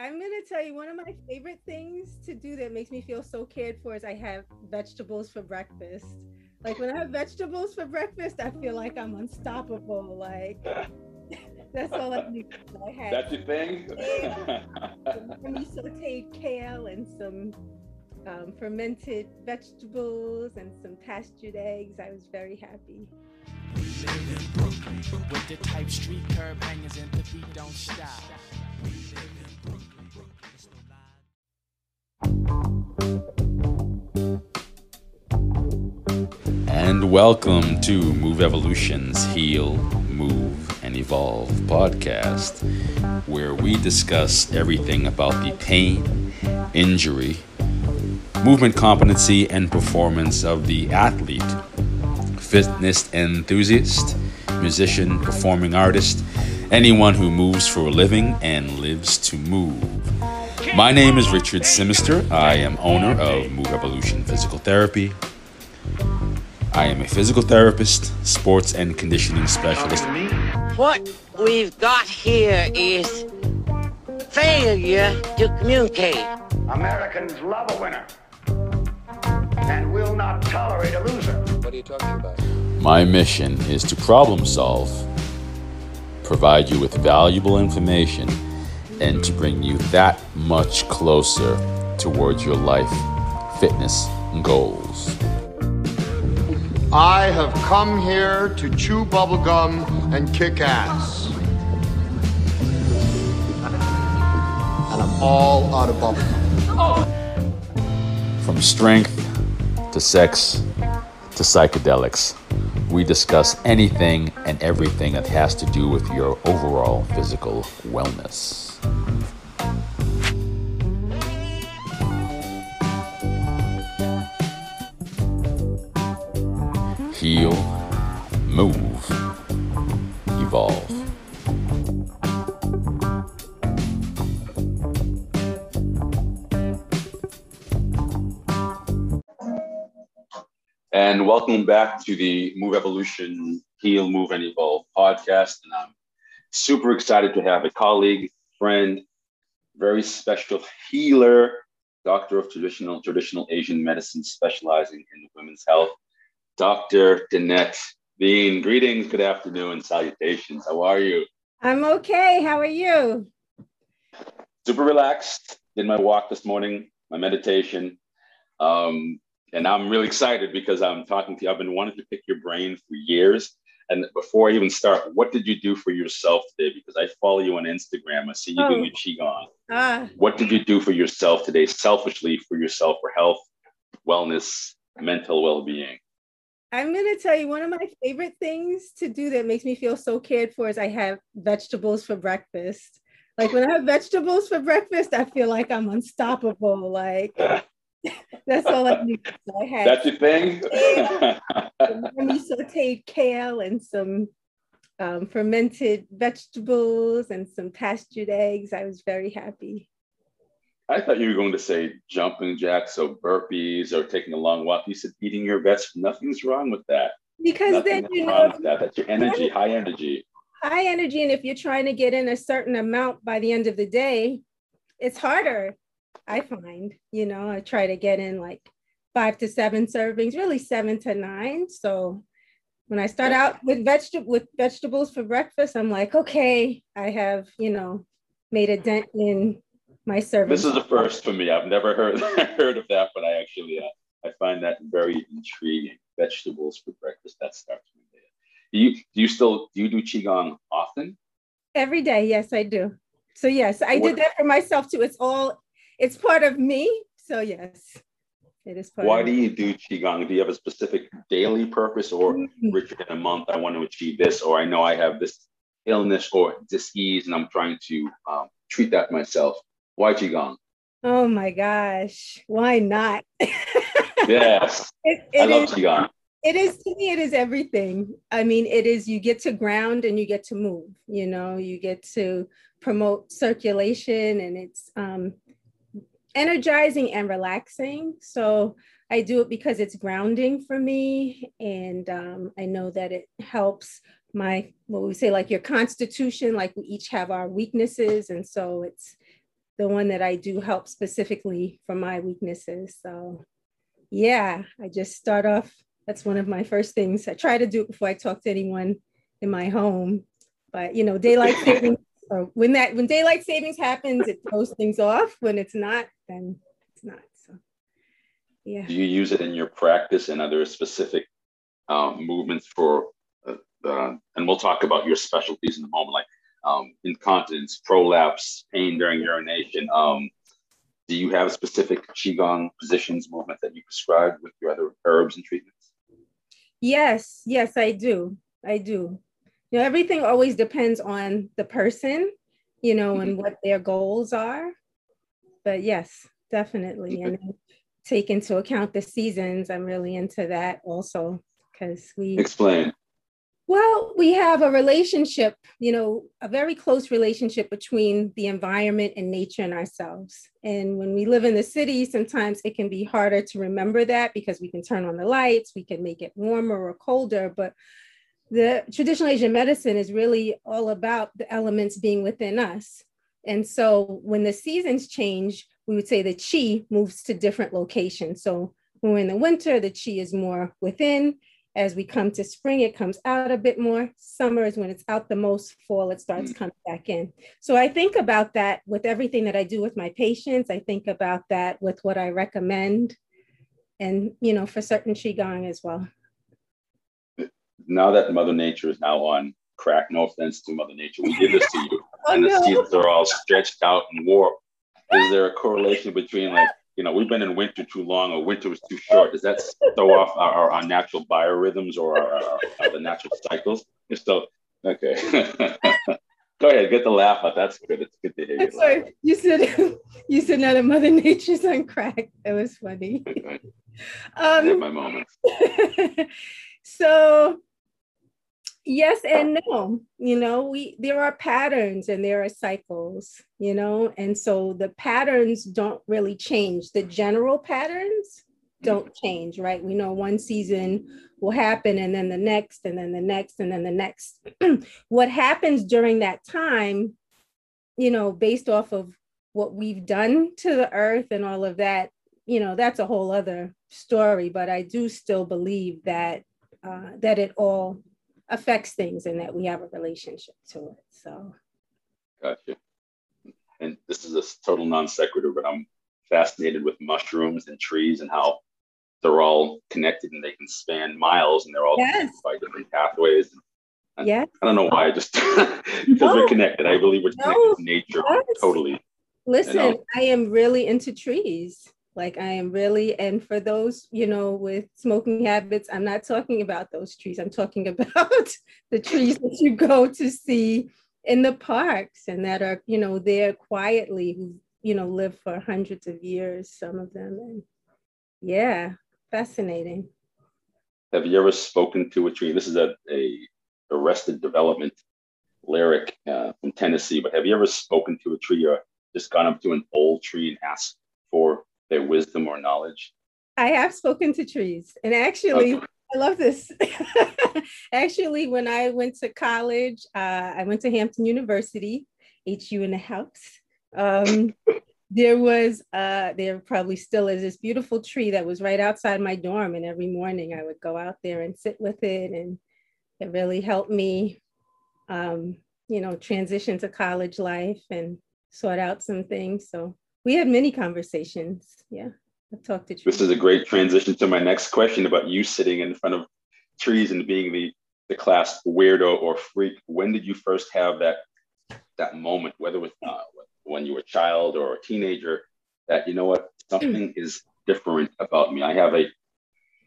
I'm gonna tell you one of my favorite things to do that makes me feel so cared for is I have vegetables for breakfast. Like when I have vegetables for breakfast, I feel like I'm unstoppable. Like that's all I need. I have that's your thing. some sauteed kale and some um, fermented vegetables and some pastured eggs. I was very happy. We live in Brooklyn with the type street curb hangers and the beat don't stop. And welcome to Move Evolution's Heal, Move, and Evolve podcast, where we discuss everything about the pain, injury, movement competency, and performance of the athlete, fitness enthusiast, musician, performing artist, anyone who moves for a living and lives to move. My name is Richard Simister. I am owner of Move Evolution Physical Therapy. I am a physical therapist, sports and conditioning specialist. What we've got here is failure to communicate. Americans love a winner and will not tolerate a loser. What are you talking about? My mission is to problem solve, provide you with valuable information and to bring you that much closer towards your life fitness goals. I have come here to chew bubblegum and kick ass. And I'm all out of bubblegum. From strength to sex to psychedelics, we discuss anything and everything that has to do with your overall physical wellness. Heal, move, evolve. And welcome back to the Move Evolution Heal, Move, and Evolve podcast. And I'm super excited to have a colleague, friend, very special healer, doctor of traditional traditional Asian medicine, specializing in women's health, Dr. Danett Bean. Greetings, good afternoon, salutations. How are you? I'm okay. How are you? Super relaxed. Did my walk this morning, my meditation. Um, and I'm really excited because I'm talking to you. I've been wanting to pick your brain for years. And before I even start, what did you do for yourself today? Because I follow you on Instagram. I see you oh. doing Qigong. Ah. What did you do for yourself today, selfishly for yourself, for health, wellness, mental well being? I'm going to tell you one of my favorite things to do that makes me feel so cared for is I have vegetables for breakfast. Like when I have vegetables for breakfast, I feel like I'm unstoppable. Like that's all I need. So I had that's your thing. sauteed kale and some um, fermented vegetables and some pastured eggs. I was very happy. I thought you were going to say jumping jacks, so burpees or taking a long walk. You said eating your vegetables. Nothing's wrong with that. Because Nothing then you know that. that's your energy, high energy. High energy, and if you're trying to get in a certain amount by the end of the day, it's harder. I find, you know, I try to get in like five to seven servings, really seven to nine. So when I start out with vegetable with vegetables for breakfast, I'm like, okay, I have, you know, made a dent in my service. This is a first for me. I've never heard heard of that, but I actually uh, I find that very intriguing. Vegetables for breakfast. That starts me there. Do you do you still do you do qigong often? Every day, yes, I do. So yes, I what, did that for myself too. It's all it's part of me. So yes. It is part Why do you do qigong? Do you have a specific daily purpose, or. Richard, in a month I want to achieve this, or I know I have this illness or disease and I'm trying to um, treat that myself? Why Qigong? Oh my gosh. Why not? yes. It, it I love is, Qigong. It is to me, it is everything. I mean, it is you get to ground and you get to move, you know, you get to promote circulation and it's um, energizing and relaxing. So I do it because it's grounding for me. And um, I know that it helps my, what we say, like your constitution, like we each have our weaknesses. And so it's, the one that I do help specifically for my weaknesses. So yeah, I just start off. That's one of my first things. I try to do it before I talk to anyone in my home. But you know, daylight savings or when that when daylight savings happens, it throws things off. When it's not, then it's not. So yeah. Do you use it in your practice and other specific um, movements for uh, uh, and we'll talk about your specialties in a moment, like um, incontinence, prolapse, pain during urination. Um, do you have specific qigong positions, movement that you prescribe with your other herbs and treatments? Yes, yes, I do. I do. You know, everything always depends on the person, you know, and what their goals are. But yes, definitely. And take into account the seasons. I'm really into that also because we explain. Well, we have a relationship, you know, a very close relationship between the environment and nature and ourselves. And when we live in the city, sometimes it can be harder to remember that because we can turn on the lights, we can make it warmer or colder. But the traditional Asian medicine is really all about the elements being within us. And so when the seasons change, we would say the chi moves to different locations. So when we're in the winter, the chi is more within as we come to spring, it comes out a bit more. Summer is when it's out the most. Fall, it starts mm. coming back in. So I think about that with everything that I do with my patients. I think about that with what I recommend, and you know, for certain qigong as well. Now that Mother Nature is now on crack, no offense to Mother Nature, we did this to you, oh, and the seeds are all stretched out and warped. Is there a correlation between like you know, we've been in winter too long or winter was too short. Does that throw off our, our, natural biorhythms or our, our, the natural cycles? So, okay. Go ahead, get the laugh out. That's good. It's good to hear you. Sorry, you said you said now that Mother Nature's on crack. That was funny. Um, my moments. so yes and no. You know we there are patterns and there are cycles you know and so the patterns don't really change. The general patterns don't change right? We know one season will happen and then the next and then the next and then the next. What happens during that time you know based off of what we've done to the earth and all of that you know that's a whole other story but i do still believe that uh, that it all affects things and that we have a relationship to it. So, gotcha. And this is a total non sequitur, but I'm fascinated with mushrooms and trees and how they're all connected and they can span miles and they're all yes. by different pathways. Yeah. I don't know why, I just because no. we're connected. I believe we're connected no. to nature yes. totally. Listen, you know? I am really into trees. Like I am really, and for those, you know, with smoking habits, I'm not talking about those trees. I'm talking about the trees that you go to see in the parks and that are, you know, there quietly who, you know, live for hundreds of years, some of them. And yeah, fascinating. Have you ever spoken to a tree? This is a, a arrested development lyric uh, from Tennessee, but have you ever spoken to a tree or just gone up to an old tree and asked for their wisdom or knowledge? I have spoken to trees, and actually, okay. I love this. actually, when I went to college, uh, I went to Hampton University, HU in the house. Um, there was, uh, there probably still is this beautiful tree that was right outside my dorm, and every morning I would go out there and sit with it, and it really helped me, um, you know, transition to college life and sort out some things. So we had many conversations. Yeah, I've talked to. Trees. This is a great transition to my next question about you sitting in front of trees and being the the class weirdo or freak. When did you first have that that moment, whether with uh, when you were a child or a teenager, that you know what something is different about me. I have a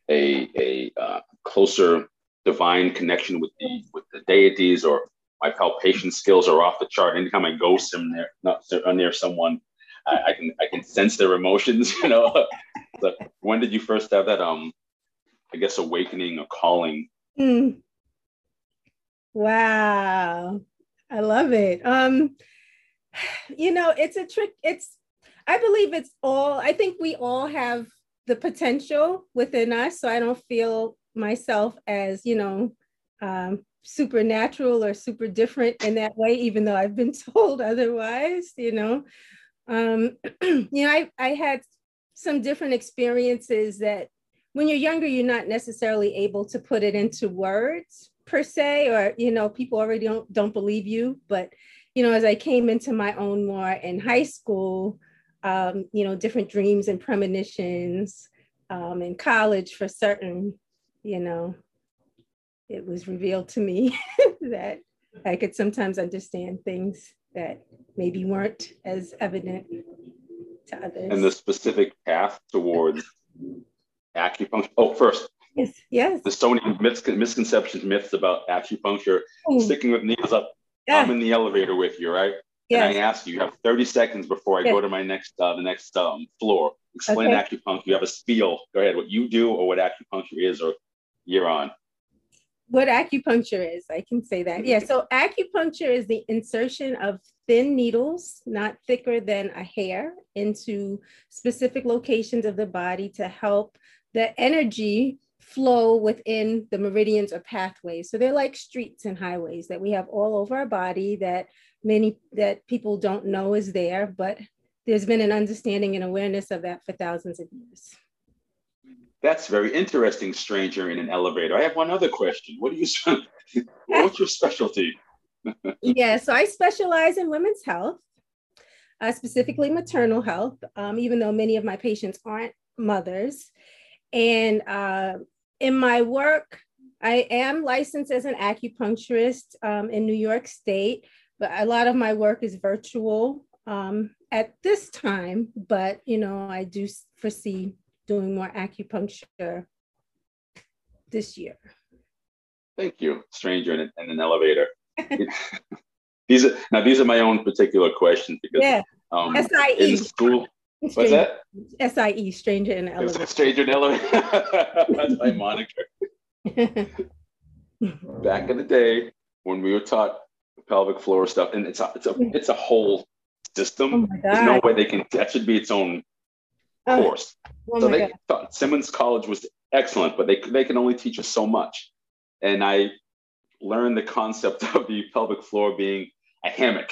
a a uh, closer divine connection with the with the deities or my palpation skills are off the chart. Anytime I go somewhere, not near someone, I, I, can I can sense their emotions. You know, when did you first have that? Um, I guess awakening or calling. Mm. Wow, I love it. Um, you know, it's a trick. It's I believe it's all. I think we all have the potential within us. So I don't feel myself as you know um, supernatural or super different in that way, even though I've been told otherwise. You know, Um, you know, I, I had some different experiences that when you're younger, you're not necessarily able to put it into words per se, or, you know, people already don't, don't believe you. But, you know, as I came into my own more in high school, um, you know, different dreams and premonitions um, in college for certain, you know, it was revealed to me that I could sometimes understand things that maybe weren't as evident to others. And the specific path towards acupuncture. Oh, first, yes, yes. The so many myths, misconceptions, myths about acupuncture. Ooh. Sticking with needles up. Yeah. I'm in the elevator with you, right? Yes. And I ask you, you have 30 seconds before I yes. go to my next, uh, the next um, floor. Explain okay. acupuncture. You have a spiel. Go ahead. What you do or what acupuncture is, or you're on what acupuncture is. I can say that. Yeah. So acupuncture is the insertion of thin needles, not thicker than a hair, into specific locations of the body to help the energy flow within the meridians or pathways. So they're like streets and highways that we have all over our body that many that people don't know is there, but there's been an understanding and awareness of that for thousands of years. That's very interesting, stranger in an elevator. I have one other question. What do you, what's your specialty? yeah, so I specialize in women's health, uh, specifically maternal health, um, even though many of my patients aren't mothers. And uh, in my work, I am licensed as an acupuncturist um, in New York State, but a lot of my work is virtual um, at this time. But you know, I do foresee doing more acupuncture this year. Thank you, stranger in, in an elevator. these are now these are my own particular questions because yeah. um, SIE. in school. What's that? SIE, stranger in elevator. Stranger in elevator. That's my moniker. Back in the day when we were taught pelvic floor stuff, and it's a, it's a it's a whole system. Oh There's no way they can. That should be its own oh. course. Oh so they God. thought Simmons College was excellent, but they they can only teach us so much. And I learned the concept of the pelvic floor being a hammock,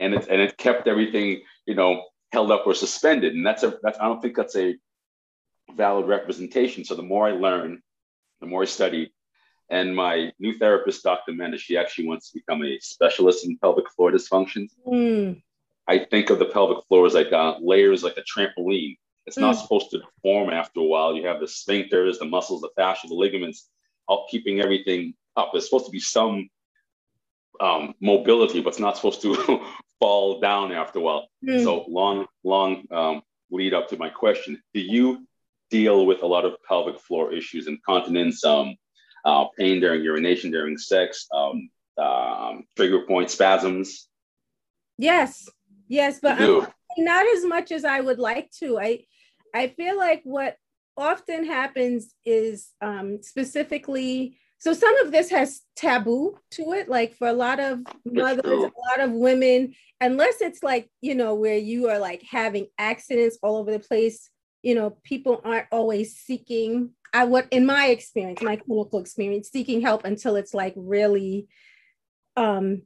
and it and it kept everything you know held up or suspended. And that's a that's I don't think that's a valid representation. So the more I learn, the more I study. And my new therapist, Dr. Mendes, she actually wants to become a specialist in pelvic floor dysfunctions. Mm. I think of the pelvic floor as like uh, layers, like a trampoline. It's not mm. supposed to deform after a while. You have the sphincters, the muscles, the fascia, the ligaments, all keeping everything up. There's supposed to be some um, mobility, but it's not supposed to fall down after a while. Mm. So long, long um, lead up to my question. Do you deal with a lot of pelvic floor issues, incontinence, um, uh, pain during urination, during sex, um, um, trigger point spasms? Yes, yes, but not as much as I would like to. I I feel like what often happens is um, specifically so some of this has taboo to it like for a lot of mothers a lot of women unless it's like you know where you are like having accidents all over the place you know people aren't always seeking i what in my experience my clinical experience seeking help until it's like really um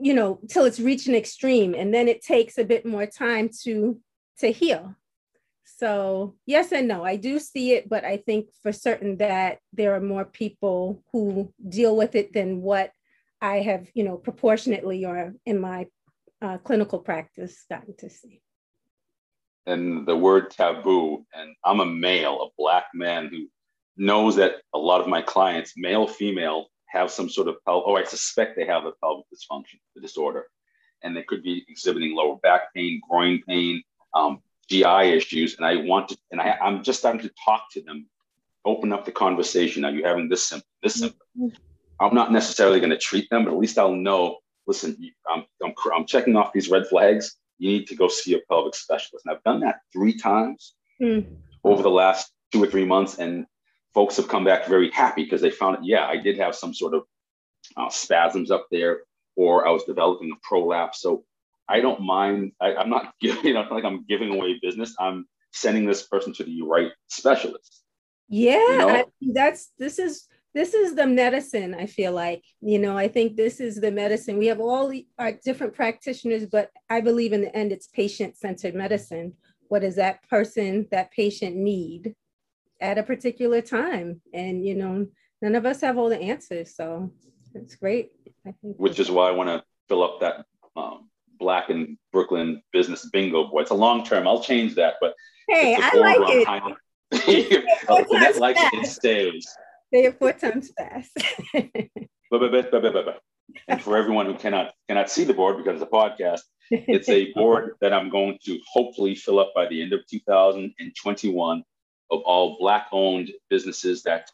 you know till it's reached an extreme and then it takes a bit more time to to heal. So yes and no. I do see it but i think for certain that there are more people who deal with it than what i have you know proportionately or in my uh, clinical practice gotten to see. And the word taboo and i'm a male a black man who knows that a lot of my clients male female have some sort of pel- oh, I suspect they have a pelvic dysfunction, the disorder, and they could be exhibiting lower back pain, groin pain, um, GI issues, and I want to, and I, I'm just starting to talk to them, open up the conversation. Are you having this symptom? This mm-hmm. symptom. I'm not necessarily going to treat them, but at least I'll know. Listen, I'm, I'm, I'm checking off these red flags. You need to go see a pelvic specialist, and I've done that three times mm. over the last two or three months, and folks have come back very happy because they found it. Yeah, I did have some sort of uh, spasms up there, or I was developing a prolapse. So I don't mind. I, am not giving. You know, like I'm giving away business. I'm sending this person to the right specialist. Yeah, you know? I, that's this is this is the medicine i feel like you know i think this is the medicine we have all our different practitioners but i believe in the end it's patient centered medicine what does that person that patient need at a particular time. And you know none of us have all the answers. So it's great. I think which is why i want to fill up that um, Black in Brooklyn business bingo board it's a long term. I'll change that but hey i like it. kind of, Danett likes it, it stays Say it four times fast. and for everyone who cannot cannot see the board because it's a podcast, it's a board that I'm going to hopefully fill up by the end of 2021 of all Black-owned businesses that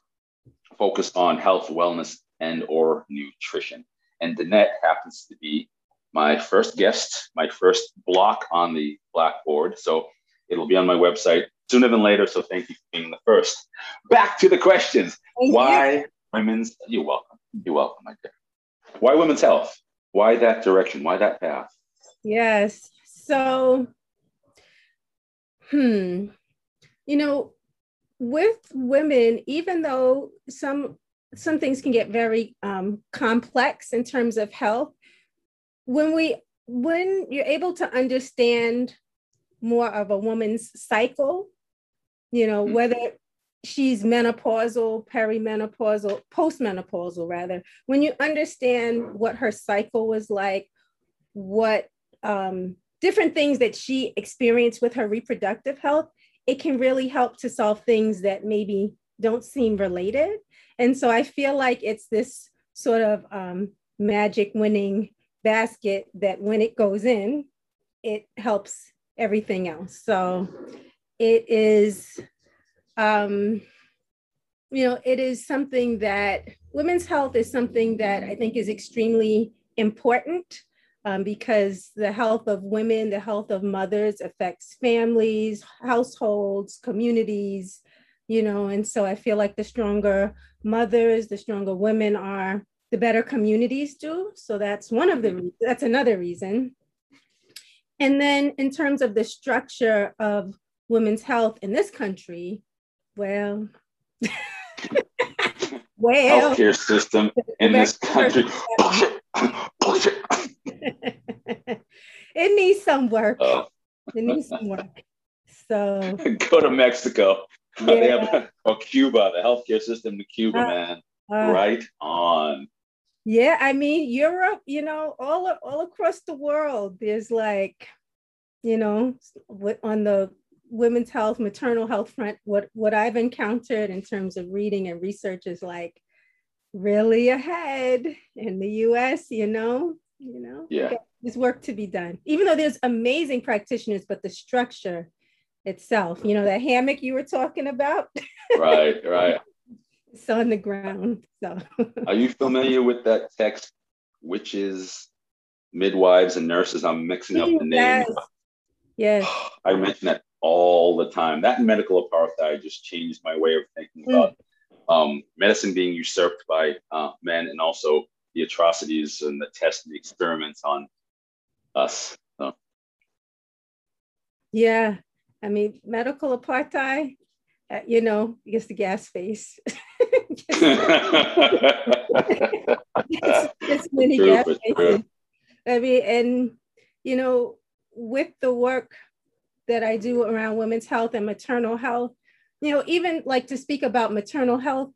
focus on health, wellness, and or nutrition. And Danett happens to be my first guest, my first block on the Blackboard. So it'll be on my website sooner than later. So thank you for being the first. Back to the questions. Thank Why you. women's? You're welcome. You're welcome, my dear. Why women's health? Why that direction? Why that path? Yes. So, hmm, you know, with women, even though some some things can get very um, complex in terms of health, when we when you're able to understand more of a woman's cycle you know, mm-hmm. whether she's menopausal, perimenopausal, postmenopausal, rather, when you understand what her cycle was like, what um, different things that she experienced with her reproductive health, it can really help to solve things that maybe don't seem related. And so I feel like it's this sort of um, magic winning basket that when it goes in, it helps everything else. So it is, um, you know, it is something that women's health is something that I think is extremely important um, because the health of women, the health of mothers affects families, households, communities, you know, and so I feel like the stronger mothers, the stronger women are, the better communities do. So that's one of the, that's another reason. And then in terms of the structure of women's health in this country, well, well, healthcare system in this country, bullshit, bullshit. it needs some work. Oh. It needs some work. So go to Mexico. Yeah. They have or Cuba, the healthcare system in Cuba, uh, man. Uh, right on. Yeah, I mean Europe, you know, all all across the world, there's like, you know, on the women's health, maternal health front, what, what I've encountered in terms of reading and research is like really ahead in the US, you know, you know, yeah. there's work to be done. Even though there's amazing practitioners, but the structure itself, you know, that hammock you were talking about. right, right. It's on the ground. So are you familiar with that text, witches, midwives, and nurses? I'm mixing up the name. Yes. Yes. I mentioned that all the time. That medical apartheid just changed my way of thinking about mm. um, medicine being usurped by uh, men and also the atrocities and the tests and the experiments on us. So. Yeah, I mean, medical apartheid, uh, you know, I guess the gas face. it's, it's many true, gas faces. I mean, and, you know, with the work that I do around women's health and maternal health, you know, even like to speak about maternal health,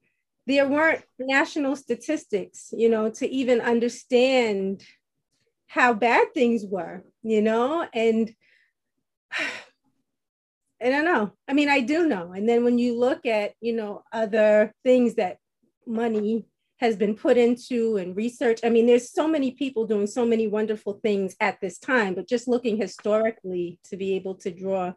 there weren't national statistics, you know, to even understand how bad things were, you know, and I don't know. I mean, I do know. And then when you look at, you know, other things that money has been put into and research. I mean, there's so many people doing so many wonderful things at this time, but just looking historically to be able to draw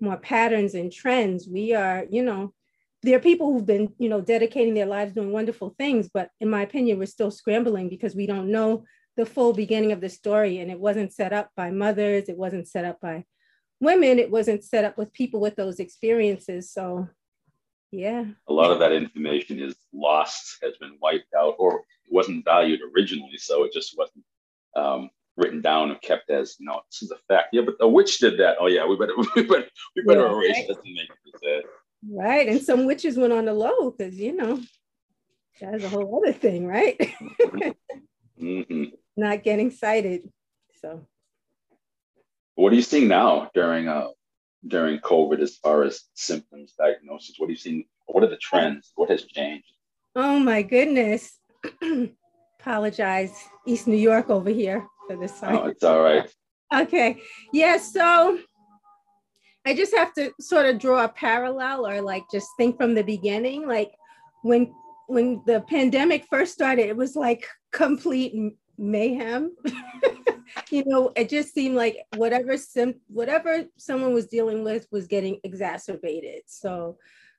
more patterns and trends, we are, you know, there are people who've been, you know, dedicating their lives doing wonderful things, but in my opinion, we're still scrambling because we don't know the full beginning of the story and it wasn't set up by mothers, it wasn't set up by women, it wasn't set up with people with those experiences. So yeah. A lot of that information is lost, has been wiped out, or it wasn't valued originally, so it just wasn't um, written down and kept as you know this is a fact. Yeah, but the witch did that. Oh yeah, we better we better we better yeah, erase right. this and make it Right, and some witches went on the low because you know that's a whole other thing, right? hmm Not getting sighted. So What are you seeing now during uh during COVID as far as symptoms, diagnosis? What are you seeing? What are the trends? What has changed? Oh my goodness. Apologize, East New York over here for this Oh, it's all right. Okay. Yeah. So I just have to sort of draw a parallel or like just think from the beginning. Like when when the pandemic first started, it was like complete mayhem. you know, it just seemed like whatever sim- whatever someone was dealing with was getting exacerbated. So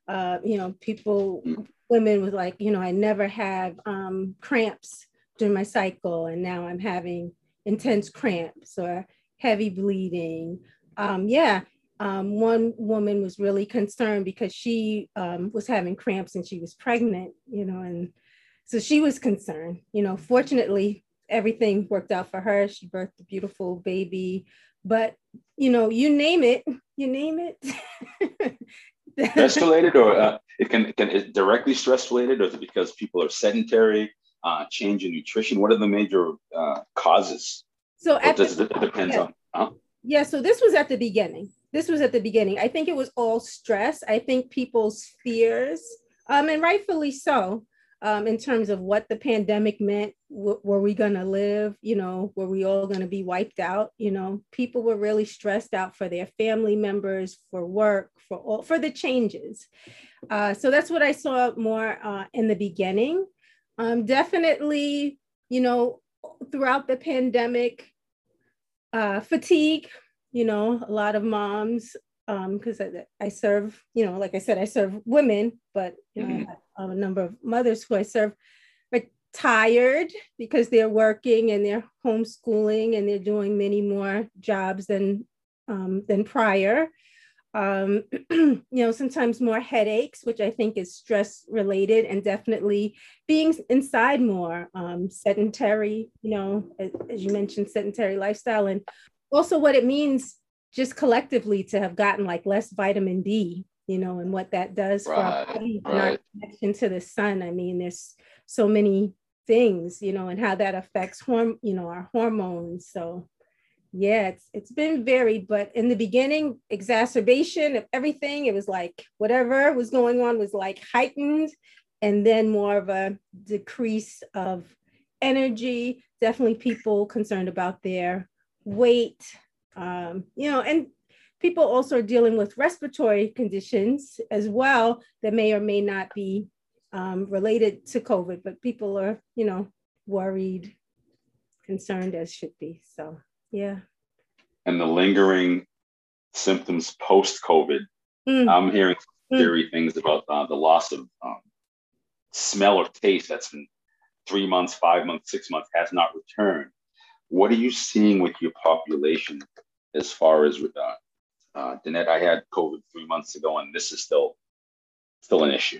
uh, you know, people, women was like, you know, I never have um, cramps during my cycle, and now I'm having intense cramps or heavy bleeding. Um, yeah, um, one woman was really concerned because she um, was having cramps and she was pregnant, you know, and so she was concerned. You know, fortunately, everything worked out for her. She birthed a beautiful baby, but you know, you name it, you name it. Stress related, or uh, it can can it directly stress related, or is it because people are sedentary, uh, change in nutrition? What are the major uh, causes? so at the- it, it depends yeah. on? Huh? Yeah, so this was at the beginning. This was at the beginning. I think it was all stress. I think people's fears, um, and rightfully so, um, in terms of what the pandemic meant. W- were we going to live? You know, were we all going to be wiped out? You know, people were really stressed out for their family members, for work, for all, for the changes. Uh, so that's what I saw more uh, in the beginning. Um, definitely, you know, throughout the pandemic, uh, fatigue, you know, a lot of moms, because I, I serve, you know, like I said, I serve women, but you know, I have a number of mothers who I serve are tired because they're working and they're homeschooling and they're doing many more jobs than um, than prior. Um, you know, sometimes more headaches, which I think is stress related, and definitely being inside more, um, sedentary, you know, as, as you mentioned, sedentary lifestyle, and also what it means just collectively to have gotten like less vitamin D, you know, and what that does for our Right, body and our connection to the sun. I mean, there's so many things, you know, and how that affects horm, you know, our hormones. So yeah, it's it's been varied, but in the beginning, exacerbation of everything, it was like whatever was going on was like heightened, and then more of a decrease of energy. Definitely people concerned about their weight, um, you know, and people also are dealing with respiratory conditions as well that may or may not be um, related to COVID, but people are, you know, worried, concerned as should be. So, yeah. And the lingering symptoms post COVID. Mm, I'm hearing Mm. scary things about uh, the loss of um, smell or taste that's been three months, five months, six months has not returned. What are you seeing with your population as far as with uh, uh, Danette? I had COVID three months ago, and this is still still an issue.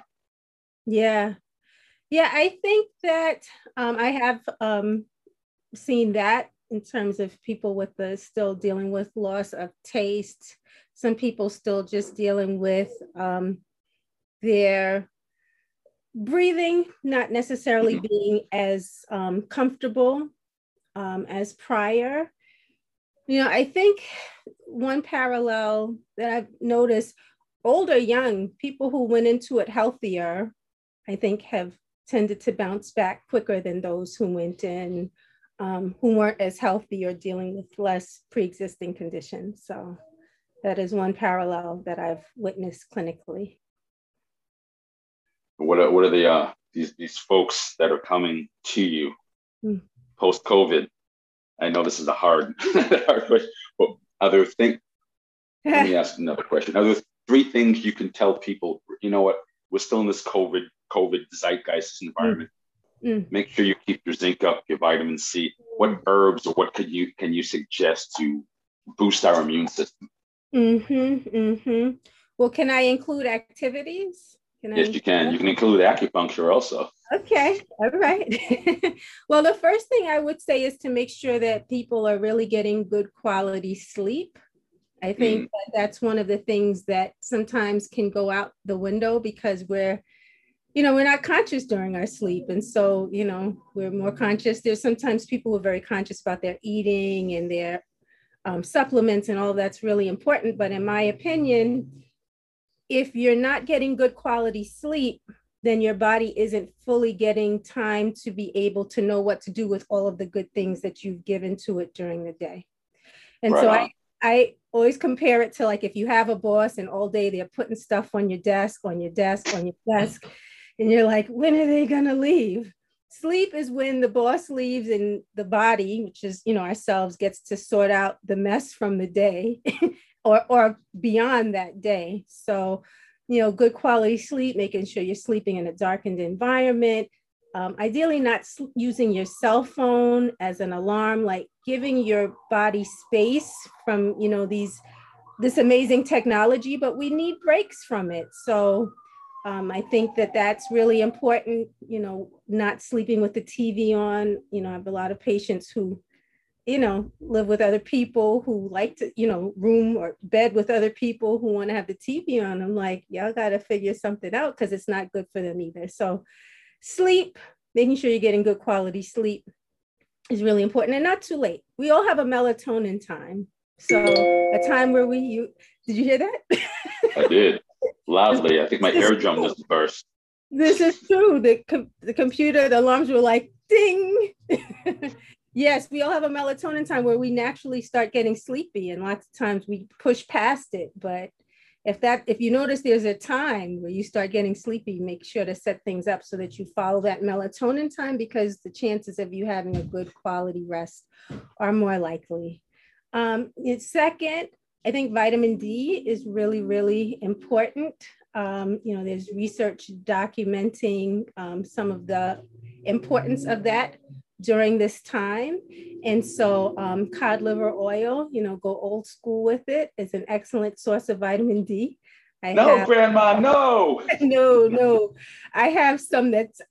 yeah. Yeah, I think that um, I have um, seen that in terms of people with the still dealing with loss of taste. Some people still just dealing with um, their breathing, not necessarily being as um, comfortable um, as prior. You know, I think one parallel that I've noticed older, young people who went into it healthier, I think have tended to bounce back quicker than those who went in um, who weren't as healthy or dealing with less pre-existing conditions. So that is one parallel that I've witnessed clinically. What are, what are the uh, these these folks that are coming to you Mm. Post COVID? I know this is a hard hard question, but are there things? Let me ask another question. Are there three things you can tell people? You know what? We're still in this COVID COVID zeitgeist environment. Mm. Make sure you keep your zinc up, your vitamin C. What herbs or what could you can you suggest to boost our immune system? Mm-hmm, mm-hmm. Well, can I include activities? Can Yes, you can. You can include acupuncture also. Okay, all right. well, the first thing I would say is to make sure that people are really getting good quality sleep. I think that that's one of the things that sometimes can go out the window because we're you know, we're not conscious during our sleep. And so, you know, we're more conscious. There's sometimes people who are very conscious about their eating and their um, supplements and all that's really important. But in my opinion, if you're not getting good quality sleep, then your body isn't fully getting time to be able to know what to do with all of the good things that you've given to it during the day. And right so I, I always compare it to like if you have a boss and all day they're putting stuff on your desk, on your desk, on your desk, and you're like, when are they gonna leave? Sleep is when the boss leaves and the body, which is you know ourselves, gets to sort out the mess from the day, or or beyond that day. So, you know, good quality sleep, making sure you're sleeping in a darkened environment. Um, ideally, not using your cell phone as an alarm, like giving your body space from you know these this amazing technology, but we need breaks from it. So um, I think that that's really important, you know, not sleeping with the TV on. You know, I have a lot of patients who, you know, live with other people who like to, you know, room or bed with other people who want to have the TV on. I'm like, y'all got to figure something out because it's not good for them either. So, sleep, making sure you're getting good quality sleep is really important and not too late. We all have a melatonin time. So, a time where we, you, did you hear that? I did loudly. I think my eardrum just burst. This is true. The, com- the computer, the alarms were like ding. yes, we all have a melatonin time where we naturally start getting sleepy, and lots of times we push past it. But if that, if you notice there's a time where you start getting sleepy, make sure to set things up so that you follow that melatonin time because the chances of you having a good quality rest are more likely. Um, second, I think vitamin D is really, really important. Um, you know, there's research documenting um, some of the importance of that during this time. And so um, cod liver oil, you know, go old school with it is an excellent source of vitamin D. I no, have, grandma, no. no, no. I have some that's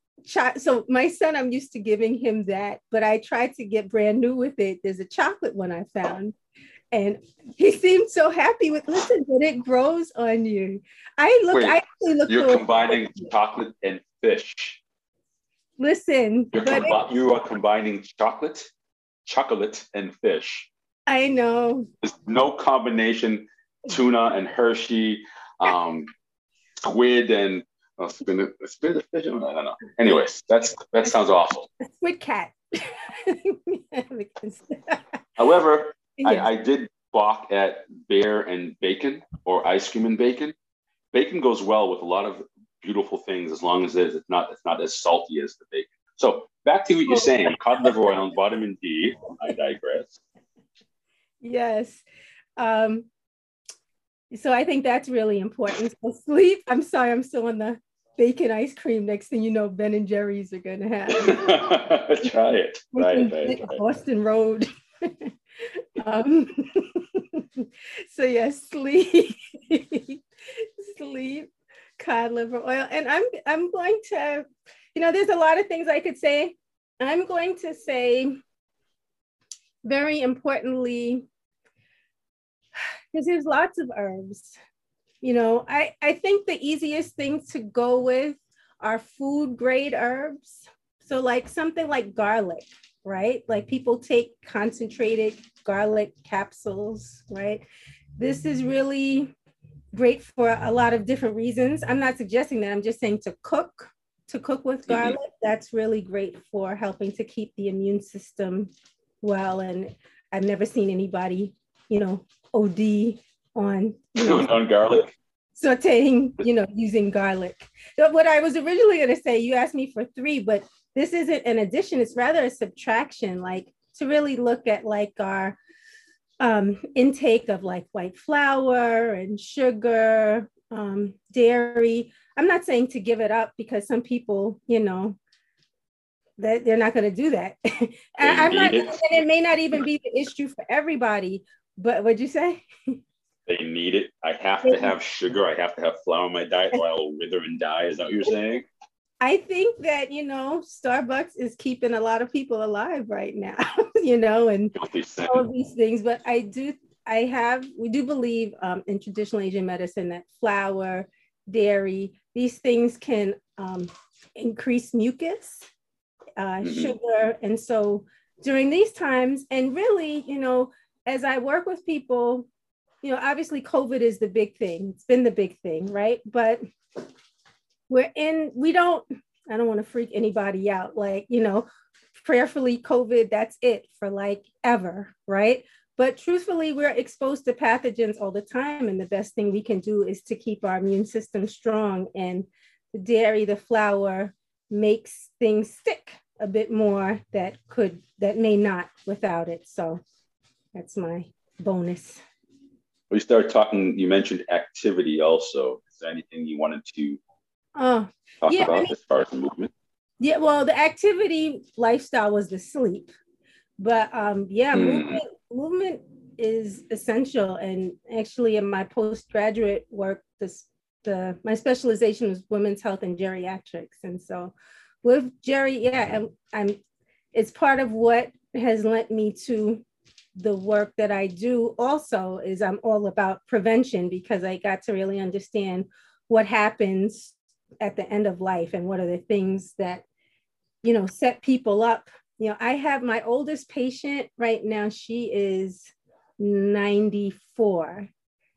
so my son, I'm used to giving him that, but I tried to get brand new with it. There's a chocolate one I found and he seemed so happy with listen but it grows on you i look Wait, i actually look you're combining chocolate and fish listen you're combi- it, you are combining chocolate chocolate and fish. I know. There's no combination tuna and hershey um squid and oh, spin, spin the fish i don't know anyways that's that sounds awful. Squid cat. However I, I did balk at bear and bacon or ice cream and bacon. Bacon goes well with a lot of beautiful things as long as it's not it's not as salty as the bacon. So back to what you're saying, cod liver oil and vitamin D. I digress. Yes. Um, so I think that's really important. So sleep. I'm sorry, I'm still on the bacon ice cream. Next thing you know, Ben and Jerry's are going to have. try it. Try it. Try it. Boston Road. um, so yes, sleep, sleep, cod liver oil, and I'm I'm going to, you know, there's a lot of things I could say. I'm going to say, very importantly, because there's lots of herbs. You know, I I think the easiest things to go with are food grade herbs. So like something like garlic right? Like people take concentrated garlic capsules, right? This is really great for a lot of different reasons. I'm not suggesting that, I'm just saying to cook, to cook with mm-hmm. garlic, mm-hmm. that's really great for helping to keep the immune system well. And I've never seen anybody, you know, OD on, you know, on garlic sauteing, you know, using garlic. What I was originally going to say, you asked me for three, but this isn't an addition, it's rather a subtraction, like to really look at like our um, intake of like white flour and sugar, um, dairy. I'm not saying to give it up because some people, you know, that they're not going to do that. I'm not, it. and it may not even be the issue for everybody. But what'd you say? They need it. I have to have sugar. I have to have flour in my diet, or I'll wither and die. Is that what you're saying? I think that, you know, Starbucks is keeping a lot of people alive right now, you know, and all of these things. But I do, I have, we do believe um, in traditional Asian medicine that flour, dairy. These things can um, increase mucus, uh, mm-hmm. sugar. And so during these times, and really, you know, as I work with people, you know, obviously COVID is the big thing. It's been the big thing, right? But we're in, we don't, I don't want to freak anybody out. Like, you know, prayerfully, COVID, that's it for like ever, right? But truthfully, we're exposed to pathogens all the time. And the best thing we can do is to keep our immune system strong. And the dairy, the flour makes things stick a bit more that could, that may not without it. So that's my bonus. We started talking, you mentioned activity also. Is there anything you wanted to uh, talk yeah, about I mean, as far as movement? Yeah, well, the activity lifestyle was the sleep. But um, yeah, mm. movement movement is essential. And actually, in my postgraduate work, this the my specialization was women's health and geriatrics, and so with Jerry, yeah, I'm, I'm it's part of what has led me to the work that I do also is I'm all about prevention because I got to really understand what happens at the end of life and what are the things that you know set people up you know, I have my oldest patient right now, she is 94.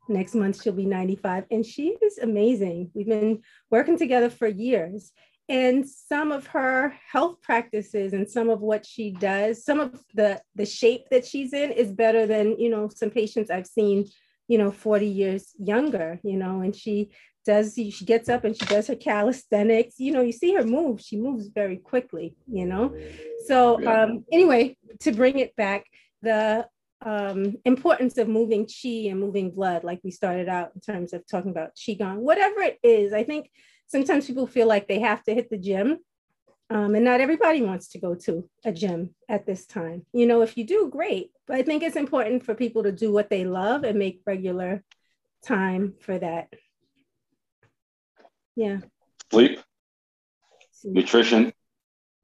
Next month, she'll be 95. And she is amazing. We've been working together for years. And some of her health practices and some of what she does, some of the, the shape that she's in is better than, you know, some patients I've seen, you know, 40 years younger, you know, and she does she gets up and she does her calisthenics. You know you see her move. She moves very quickly you know? So um, anyway to bring it back the um, importance of moving chi and moving blood like we started out in terms of talking about qigong whatever it is i think sometimes people feel like they have to hit the gym um, and not everybody wants to go to a gym at this time. You know if you do great but i think it's important for people to do what they love and make regular time for that yeah. Sleep, nutrition,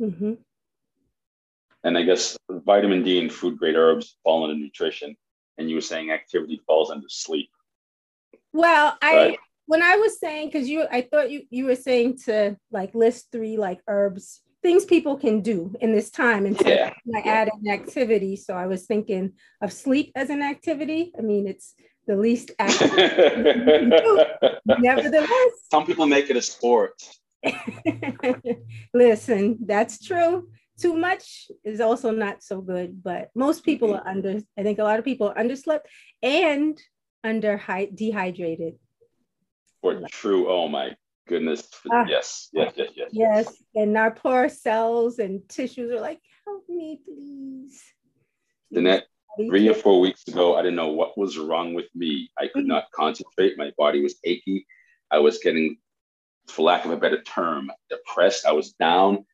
mm-hmm. and I guess vitamin D and food grade herbs fall into nutrition. And you were saying activity falls under sleep. Well, I right? when I was saying because you, I thought you you were saying to like list three like herbs things people can do in this time and so yeah. I add an activity. So I was thinking of sleep as an activity. I mean, it's the least active. Nevertheless, some people make it a sport. Listen, that's true. Too much is also not so good, but most people are under, I think a lot of people are underslept and under high, dehydrated. For true. Oh my goodness. Uh, yes, yes, yes, yes. Yes. And our poor cells and tissues are like, help me, please. Danett, three or four weeks ago, I didn't know what was wrong with me. I could mm-hmm. not concentrate. My body was achy. I was getting, for lack of a better term, depressed. I was down.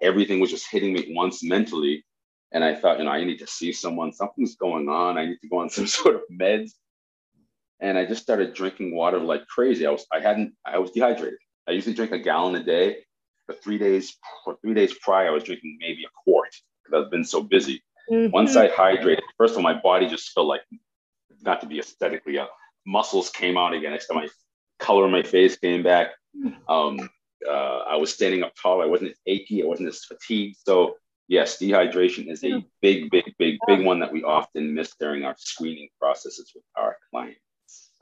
Everything was just hitting me once mentally. And I thought, you know, I need to see someone. Something's going on. I need to go on some sort of meds. And I just started drinking water like crazy. I was, I hadn't, I was dehydrated. I usually drink a gallon a day. For three days, for three days prior, I was drinking maybe a quart because I've been so busy. Mm-hmm. Once I hydrated, first of all, my body just felt like, not to be aesthetically, uh, muscles came out again. I saw my color in my face came back. Um, uh, I was standing up tall. I wasn't as achy. I wasn't as fatigued. So yes, dehydration is a big, big, big, big one that we often miss during our screening processes with our clients.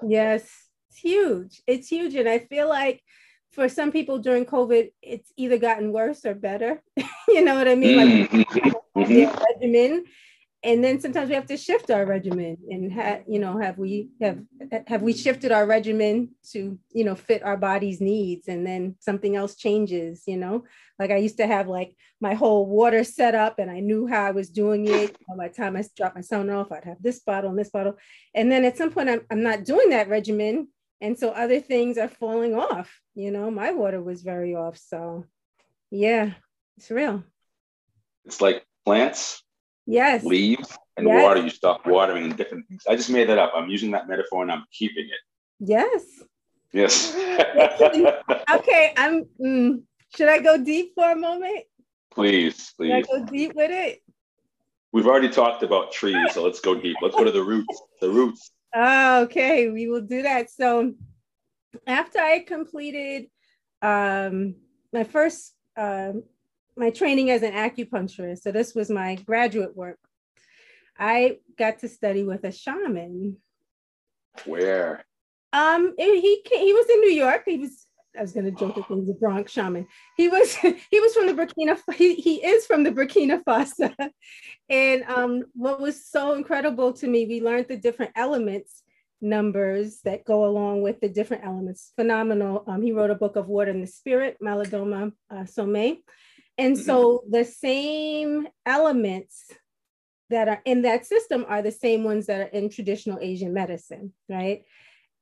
Yes, it's huge. It's huge. And I feel like for some people during COVID, it's either gotten worse or better. you know what I mean? Like mm-hmm. regimen. And then sometimes we have to shift our regimen and have, you know, have we have have we shifted our regimen to, you know, fit our body's needs and then something else changes, you know? Like I used to have like my whole water set up and I knew how I was doing it. By the time I dropped my son off, I'd have this bottle and this bottle. And then at some point I'm, I'm not doing that regimen and so other things are falling off you know my water was very off so yeah it's real it's like plants yes. leaves and yes. water. You stop watering and different things. I just made that up. I'm using that metaphor and i'm keeping it. Yes. Yes. Okay i'm mm, should i go deep for a moment? Please please should I go deep with it? We've already talked about trees so let's go deep. Let's go to the roots the roots. Oh, okay, we will do that. So after I completed um, my first uh, my training as an acupuncturist, so this was my graduate work. I got to study with a shaman. Where? Um, he he was in New York. He was. I was gonna joke that he was a Bronx shaman. He was he was from the Burkina. He he is from the Burkina Faso, and um, what was so incredible to me, we learned the different elements numbers that go along with the different elements. Phenomenal. Um, he wrote a book of Water and the Spirit, Malidoma uh, Somé. And mm-hmm. so the same elements that are in that system are the same ones that are in traditional Asian medicine, right?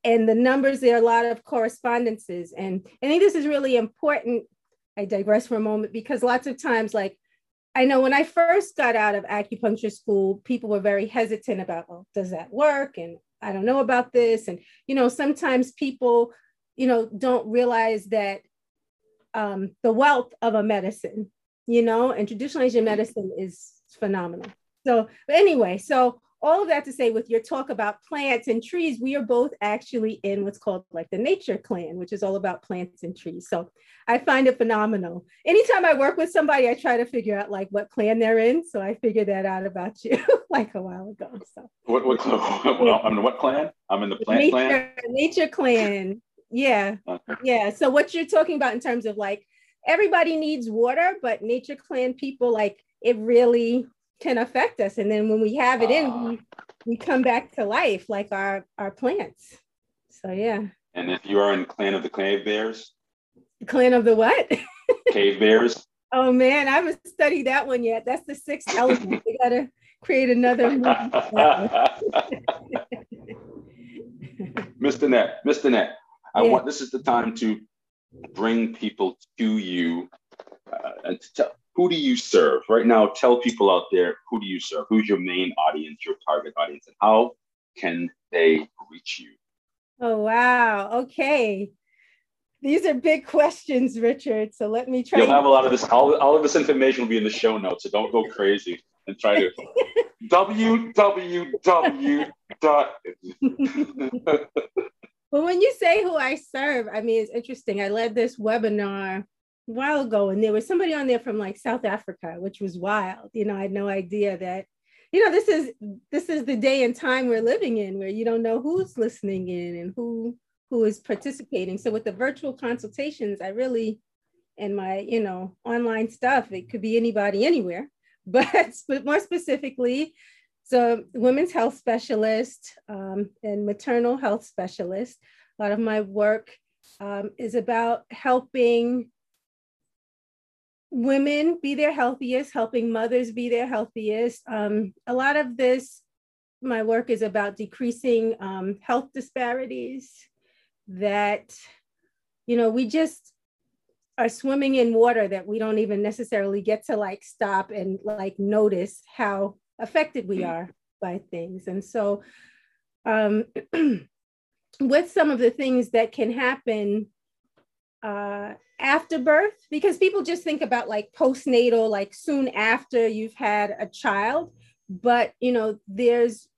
And the numbers, there are a lot of correspondences. And I think this is really important. I digress for a moment because lots of times, like, I know when I first got out of acupuncture school, people were very hesitant about, oh, does that work? And I don't know about this. And, you know, sometimes people, you know, don't realize that um, the wealth of a medicine, you know, and traditional Asian medicine is phenomenal. So, but anyway, so all of that to say with your talk about plants and trees, we are both actually in what's called like the nature clan, which is all about plants and trees. So I find it phenomenal. Anytime I work with somebody, I try to figure out like what clan they're in. So I figured that out about you like a while ago. So what, what, well, I'm in what clan? I'm in the plant nature, clan? Nature clan. Yeah. Yeah. So what you're talking about in terms of like everybody needs water, but nature clan people like it really can affect us. And then when we have it in, we, we come back to life like our, our plants. So yeah. And if you are in clan of the cave bears? Clan of the what? cave bears. Oh man, I haven't studied that one yet. That's the sixth element. we gotta create another Mr. Net, Mr. Net, I yeah. want this is the time to bring people to you uh, and to tell who do you serve? Right now tell people out there who do you serve? Who's your main audience your target audience and how can they reach you? Oh wow. Okay. These are big questions richard so let me try you'll have a lot of this all, all of this information will be in the show notes so don't go crazy and try to www dot well when you say who i serve i mean it's interesting i led this webinar a while ago and there was somebody on there from like South Africa, which was wild. You know, I had no idea that, you know, this is this is the day and time we're living in where you don't know who's listening in and who who is participating. So with the virtual consultations, I really and my, you know, online stuff, it could be anybody anywhere, but, but more specifically, so women's health specialist um, and maternal health specialist. A lot of my work um, is about helping women be their healthiest, helping mothers be their healthiest. Um, a lot of this, my work is about decreasing um, health disparities that, you know, we just are swimming in water that we don't even necessarily get to like stop and like notice how affected we are by things. And so, um, with some of the things that can happen uh, after birth because people just think about like postnatal like soon after you've had a child but you know there's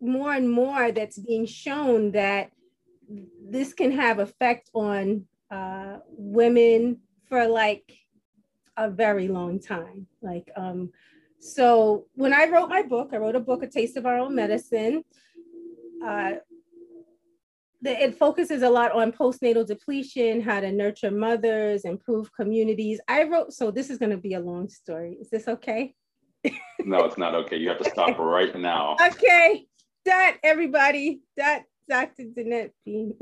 more and more that's being shown that this can have effect on uh, women for like a very long time like um so when i wrote my book i wrote a book a taste of our own medicine uh, the, it focuses a lot on postnatal depletion, how to nurture mothers, improve communities. I wrote, so this is going to be a long story. Is this okay? no, it's not okay. You have to stop right now. Okay. That everybody, that Dr. Danett Bean.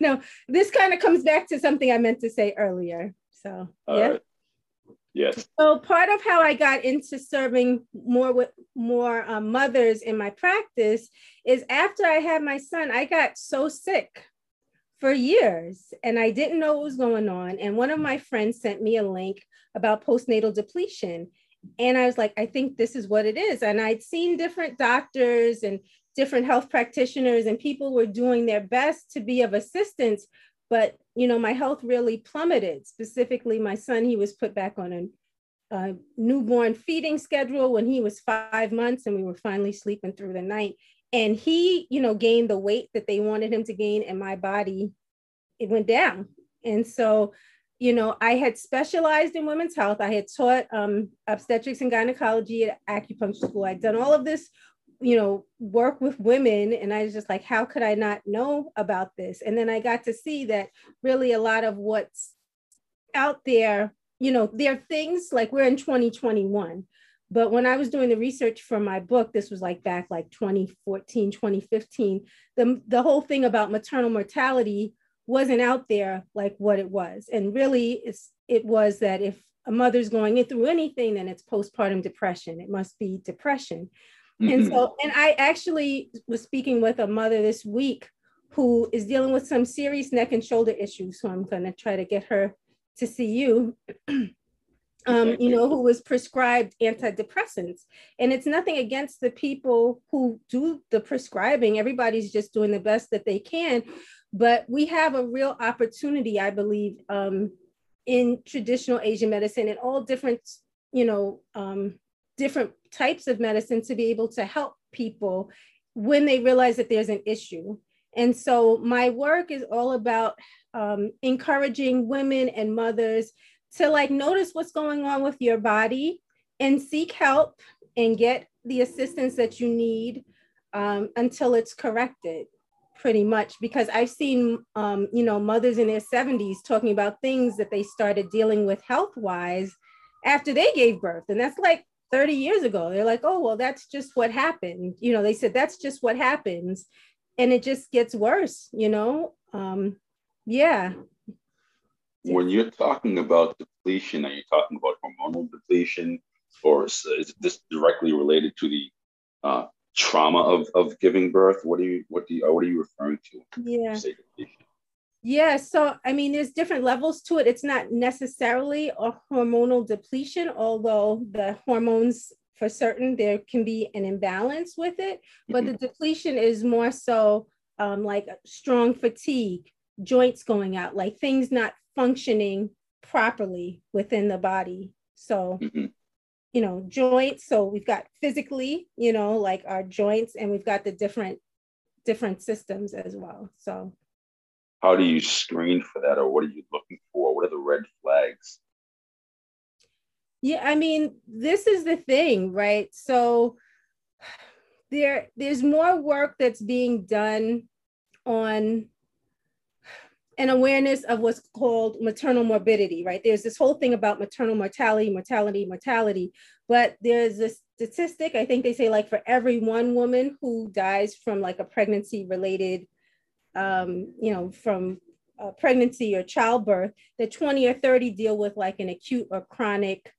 no, this kind of comes back to something I meant to say earlier. So, All yeah. Right. Yes. So part of how I got into serving more with more um, mothers in my practice is after I had my son, I got so sick for years and I didn't know what was going on. And one of my friends sent me a link about postnatal depletion. And I was like, I think this is what it is. And I'd seen different doctors and different health practitioners, and people were doing their best to be of assistance but you know my health really plummeted specifically my son he was put back on a, a, newborn feeding schedule when he was five months and we were finally sleeping through the night and he you know gained the weight that they wanted him to gain and my body it went down. And so, you know, I had specialized in women's health. I had taught um, obstetrics and gynecology at acupuncture school. I'd done all of this, you know, work with women. And I was just like, how could I not know about this? And then I got to see that really a lot of what's out there, you know, there are things like we're in 2021. But when I was doing the research for my book, this was like back like 2014, 2015, the, the whole thing about maternal mortality wasn't out there like what it was. And really, it's, it was that if a mother's going through anything, then it's postpartum depression. It must be depression. Mm-hmm. And so, and I actually was speaking with a mother this week who is dealing with some serious neck and shoulder issues. So I'm going to try to get her to see you. um, you know, who was prescribed antidepressants. And it's nothing against the people who do the prescribing. Everybody's just doing the best that they can. But we have a real opportunity, I believe, um, in traditional Asian medicine and all different, you know, um, different types of medicine to be able to help people when they realize that there's an issue. And so my work is all about um, encouraging women and mothers to like notice what's going on with your body and seek help and get the assistance that you need um, until it's corrected pretty much because i've seen um, you know mothers in their 70s talking about things that they started dealing with health wise after they gave birth and that's like 30 years ago they're like oh well that's just what happened you know they said that's just what happens and it just gets worse you know um, yeah when you're talking about depletion, are you talking about hormonal depletion, or is, is this directly related to the uh, trauma of, of giving birth? What do you what do you what are you referring to? Yeah. Yeah, so I mean, there's different levels to it. It's not necessarily a hormonal depletion, although the hormones, for certain, there can be an imbalance with it. But mm-hmm. the depletion is more so um, like strong fatigue, joints going out, like things not functioning properly within the body. So, mm-hmm. you know, joints. So we've got physically, you know, like our joints, and we've got the different different systems as well. So, how do you screen for that, or what are you looking for? What are the red flags? Yeah, I mean, this is the thing, right? So there there's more work that's being done on an awareness of what's called maternal morbidity, right? There's this whole thing about maternal mortality, mortality, mortality, but there's this statistic, I think they say like for every one woman who dies from like a pregnancy related, um, you know, from pregnancy or childbirth, that 20 or 30 deal with like an acute or chronic,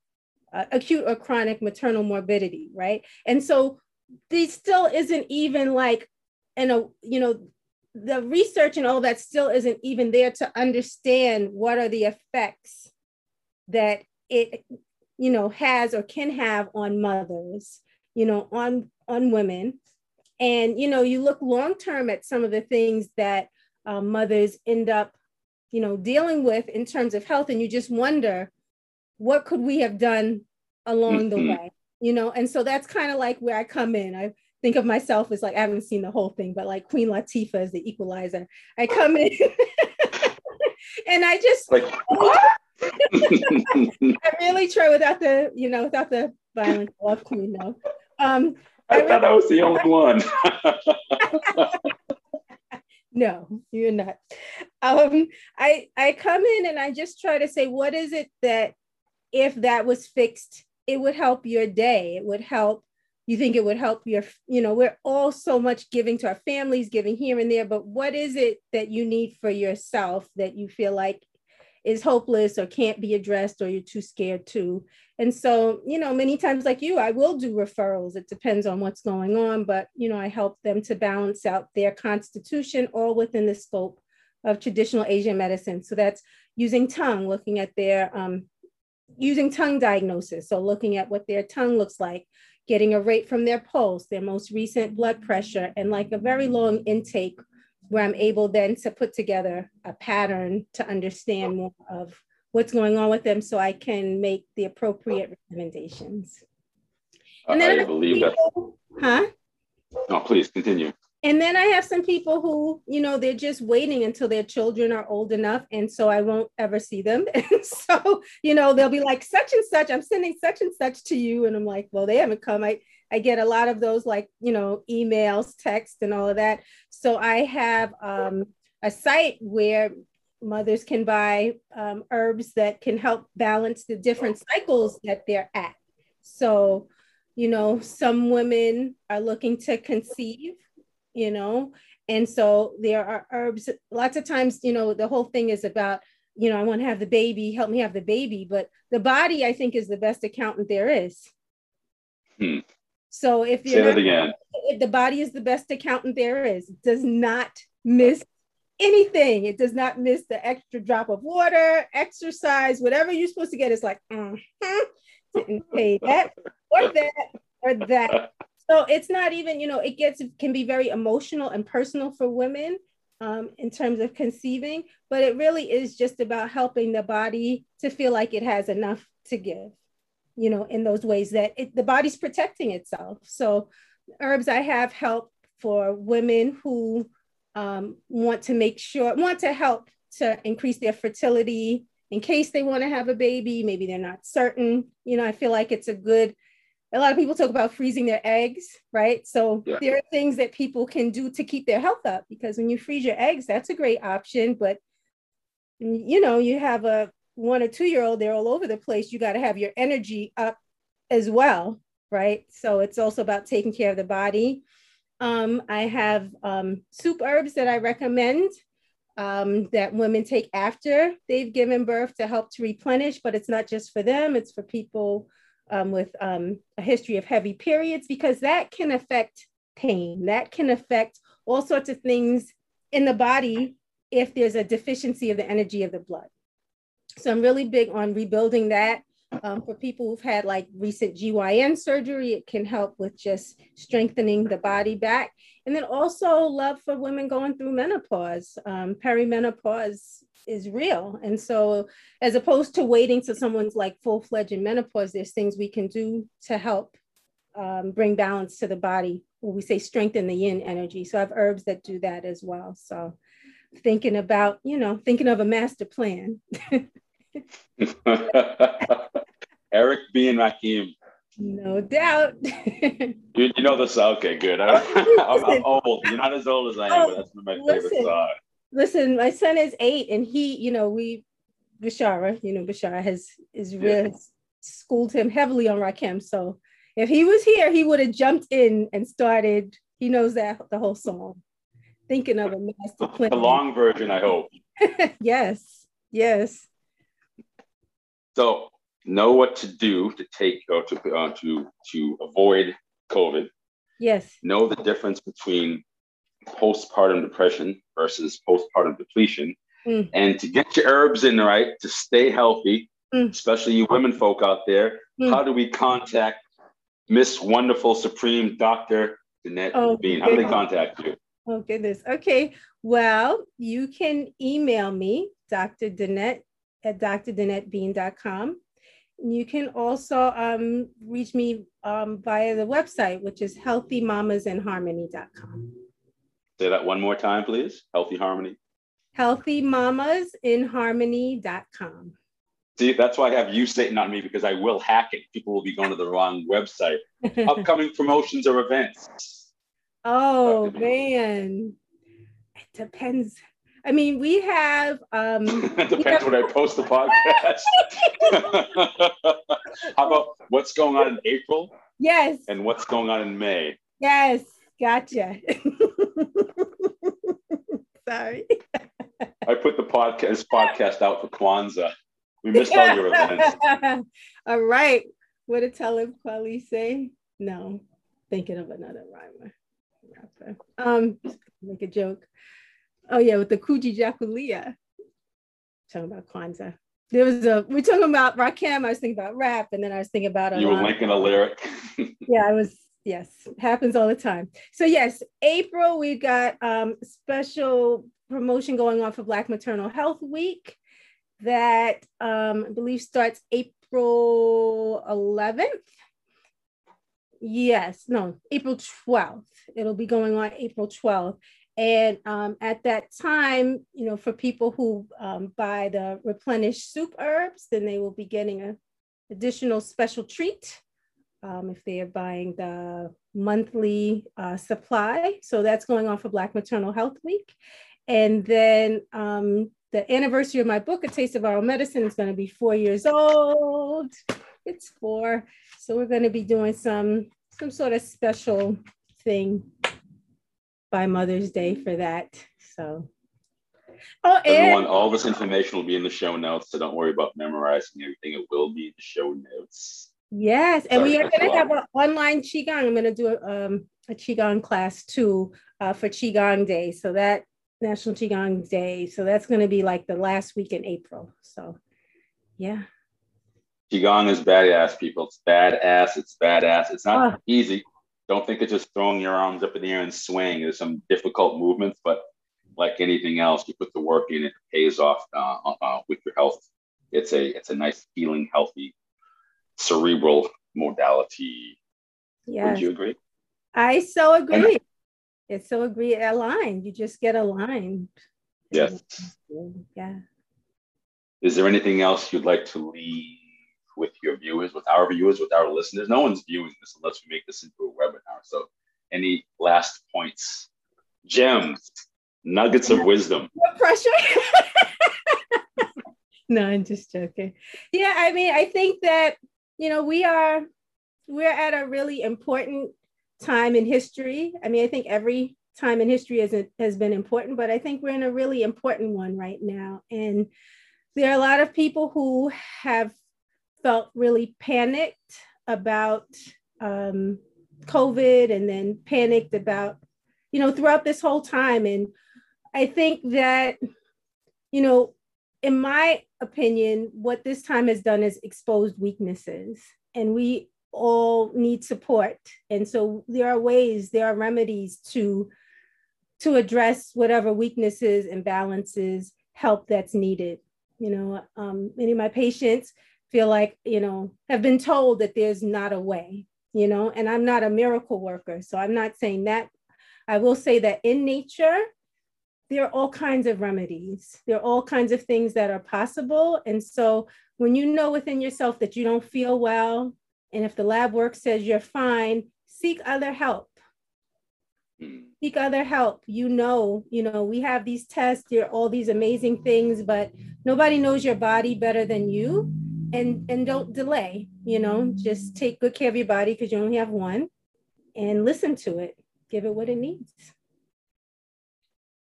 uh, acute or chronic maternal morbidity, right? And so this still isn't even like, in a, you know, the research and all that still isn't even there to understand what are the effects that it you know has or can have on mothers you know on on women and you know you look long term at some of the things that uh, mothers end up you know dealing with in terms of health and you just wonder what could we have done along the mm-hmm. way you know and so that's kind of like where i come in i think of myself as like I haven't seen the whole thing, but like Queen Latifah is the equalizer. I come in and I just like I really try without the, you know, without the violence. I love Queen though. Um, I, thought I was the only one. no, you're not. Um, I I come in and I just try to say, what is it that if that was fixed, it would help your day. It would help you think it would help your you know we're all so much giving to our families giving here and there but what is it that you need for yourself that you feel like is hopeless or can't be addressed or you're too scared to. And so you know many times like you i will do referrals. It depends on what's going on but you know i help them to balance out their constitution all within the scope of traditional asian medicine. So that's using tongue looking at their um, using tongue diagnosis. So looking at what their tongue looks like getting a rate from their pulse, their most recent blood pressure, and like a very long intake where I'm able then to put together a pattern to understand more of what's going on with them so I can make the appropriate recommendations. And then I believe people, that. Huh? No, please continue. and then I have some people who, you know, they're just waiting until their children are old enough. And so I won't ever see them. And so, you know, they'll be like, such and such, I'm sending such and such to you. And I'm like, well, they haven't come. I, I get a lot of those like, you know, emails, text, and all of that. So I have um, a site where mothers can buy um, herbs that can help balance the different cycles that they're at. So, you know, some women are looking to conceive you know and so there are herbs lots of times you know the whole thing is about you know i want to have the baby help me have the baby but the body i think is the best accountant there is Hmm. So if you're not, if the body is the best accountant there is it does not miss anything. It does not miss the extra drop of water exercise whatever you're supposed to get. It's like mm-hmm, didn't pay that or that or that. So it's not even you know it gets can be very emotional and personal for women um, in terms of conceiving but it really is just about helping the body to feel like it has enough to give you know in those ways that it, the body's protecting itself so herbs i have help for women who um, want to make sure want to help to increase their fertility in case they want to have a baby maybe they're not certain you know i feel like it's a good a lot of people talk about freezing their eggs, right? So Yeah. there are things that people can do to keep their health up because when you freeze your eggs, that's a great option. But you know, you have a one or two year old, they're all over the place. You got to have your energy up as well, right? So it's also about taking care of the body. Um, I have um, soup herbs that I recommend um, that women take after they've given birth to help to replenish, but it's not just for them, it's for people um, with um, a history of heavy periods because that can affect pain. That can affect all sorts of things in the body if there's a deficiency of the energy of the blood. So I'm really big on rebuilding that. Um, for people who've had like recent GYN surgery, it can help with just strengthening the body back. And then also love for women going through menopause. Um, perimenopause is real. And so as opposed to waiting till someone's like full-fledged in menopause, there's things we can do to help um, bring balance to the body. When we say strengthen the yin energy. So I have herbs that do that as well. So thinking about, you know, thinking of a master plan. Eric B. and Rakim. no doubt. You, you know this. Okay, good. I, I'm, I'm old. You're not as old as I am, but that's one of my favorite oh, Listen. songs. Listen, my son is eight and he, you know, we Bashara, you know, Bashara has is really schooled him heavily on Rakim. So if he was here, he would have jumped in and started. He knows that the whole song. Thinking of a master plan. The long version, I hope. yes, yes. So know what to do to take or to uh, to to avoid COVID. Yes. Know the difference between postpartum depression versus postpartum depletion, Mm. and to get your herbs in right to stay healthy, Mm. especially you women folk out there. Mm. How do we contact Miss Wonderful Supreme Doctor Danett Oh, Bean? How do they contact you? Oh, goodness. Okay. Well, you can email me, Dr. Danett at drdanettbean.com. You can also um, reach me um, via the website, which is healthymamasandharmony.com. Say that one more time, please. Healthy Harmony. Healthymamasandharmony.com. See, that's why I have you sitting on me because I will hack it. People will be going to the wrong website. Upcoming promotions or events. Oh, man. It depends. I mean, we have. Um, it Depends when I post the podcast. How about what's going on in April yes, and what's going on in May? yes, gotcha. Sorry. I put the podcast podcast out for Kwanzaa. We missed all your events. All right. What did Talib Kweli say? No, thinking of another rhymer. Um, make a joke. Oh yeah, with the Kujichagulia. Talking about Kwanzaa. There was a we're talking about Rakim. I was thinking about rap, and then I was thinking about You were linking a lyric. yeah, I was, yes, happens all the time. So, yes, April, we got um, special promotion going on for Black Maternal Health Week that um, I believe starts April 11th. Yes, no, April 12th. It'll be going on April 12th. And um, at that time, you know, for people who um, buy the replenished soup herbs, then they will be getting a additional special treat um, if they are buying the monthly uh, supply. So that's going on for Black Maternal Health Week. And then um, the anniversary of my book, A Taste of Our Medicine, is going to be four years old. It's four. So we're going to be doing some some sort of special thing by Mother's Day for that. So Oh, Everyone, all this information will be in the show notes, so don't worry about memorizing everything. It will be in the show notes. Yes, and Sorry, we are going to have an online qigong. I'm going to do a, um, a qigong class too uh, for qigong day. So that National Qigong Day. So that's going to be like the last week in April. So, yeah. Qigong is badass, people. It's badass. It's badass. It's not easy. Don't think it's just throwing your arms up in the air and swaying. There's some difficult movements, but like anything else, you put the work in, it pays off uh, uh, with your health. It's a it's a nice, healing, healthy, cerebral modality. Yeah. Would you agree? I so agree. And, it's so agree aligned. You just get aligned. Yes. Yeah. Is there anything else you'd like to leave with your viewers, with our viewers, with our listeners? No one's viewing this unless we make this into a webinar. So, any last points, gems, nuggets of wisdom? No pressure. no, I'm just joking. Yeah, I mean, I think that you know we are we're at a really important time in history. I mean, I think every time in history has, has been important, but I think we're in a really important one right now. And there are a lot of people who have felt really panicked about um, COVID and then panicked about, you know, throughout this whole time. And I think that, you know, in my opinion, what this time has done is exposed weaknesses. And we all need support and so there are ways there are remedies to to address whatever weaknesses imbalances help that's needed you know um, many of my patients feel like you know have been told that there's not a way you know and i'm not a miracle worker so i'm not saying that i will say that in nature there are all kinds of remedies there are all kinds of things that are possible and so when you know within yourself that you don't feel well and if the lab work says you're fine, seek other help. Seek other help. You know, you know, we have these tests, there are all these amazing things, but nobody knows your body better than you. And and don't delay, you know, just take good care of your body because you only have one and listen to it. Give it what it needs.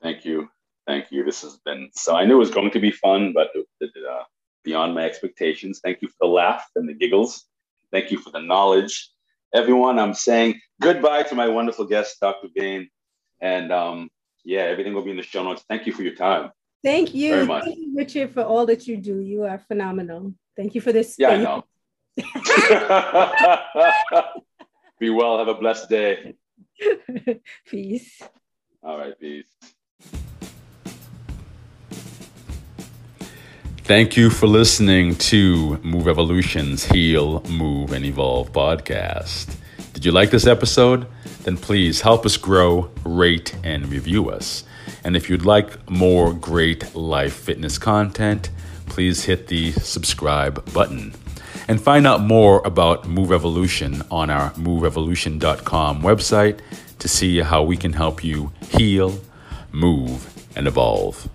Thank you. Thank you. This has been so I knew it was going to be fun, but uh, beyond my expectations. Thank you for the laugh and the giggles. Thank you for the knowledge. Everyone, I'm saying goodbye to my wonderful guest, Dr. Bean. And um, yeah, everything will be in the show notes. Thank you for your time. Thank you. Very much. Thank you, Richard, for all that you do. You are phenomenal. Thank you for this. Yeah, I know. be well. Have a blessed day. peace. All right, peace. Thank you for listening to Move Evolution's Heal, Move, and Evolve podcast. Did you like this episode? Then please help us grow, rate, and review us. And if you'd like more great life fitness content, please hit the subscribe button. And find out more about Move Evolution on our moveevolution.com website to see how we can help you heal, move, and evolve.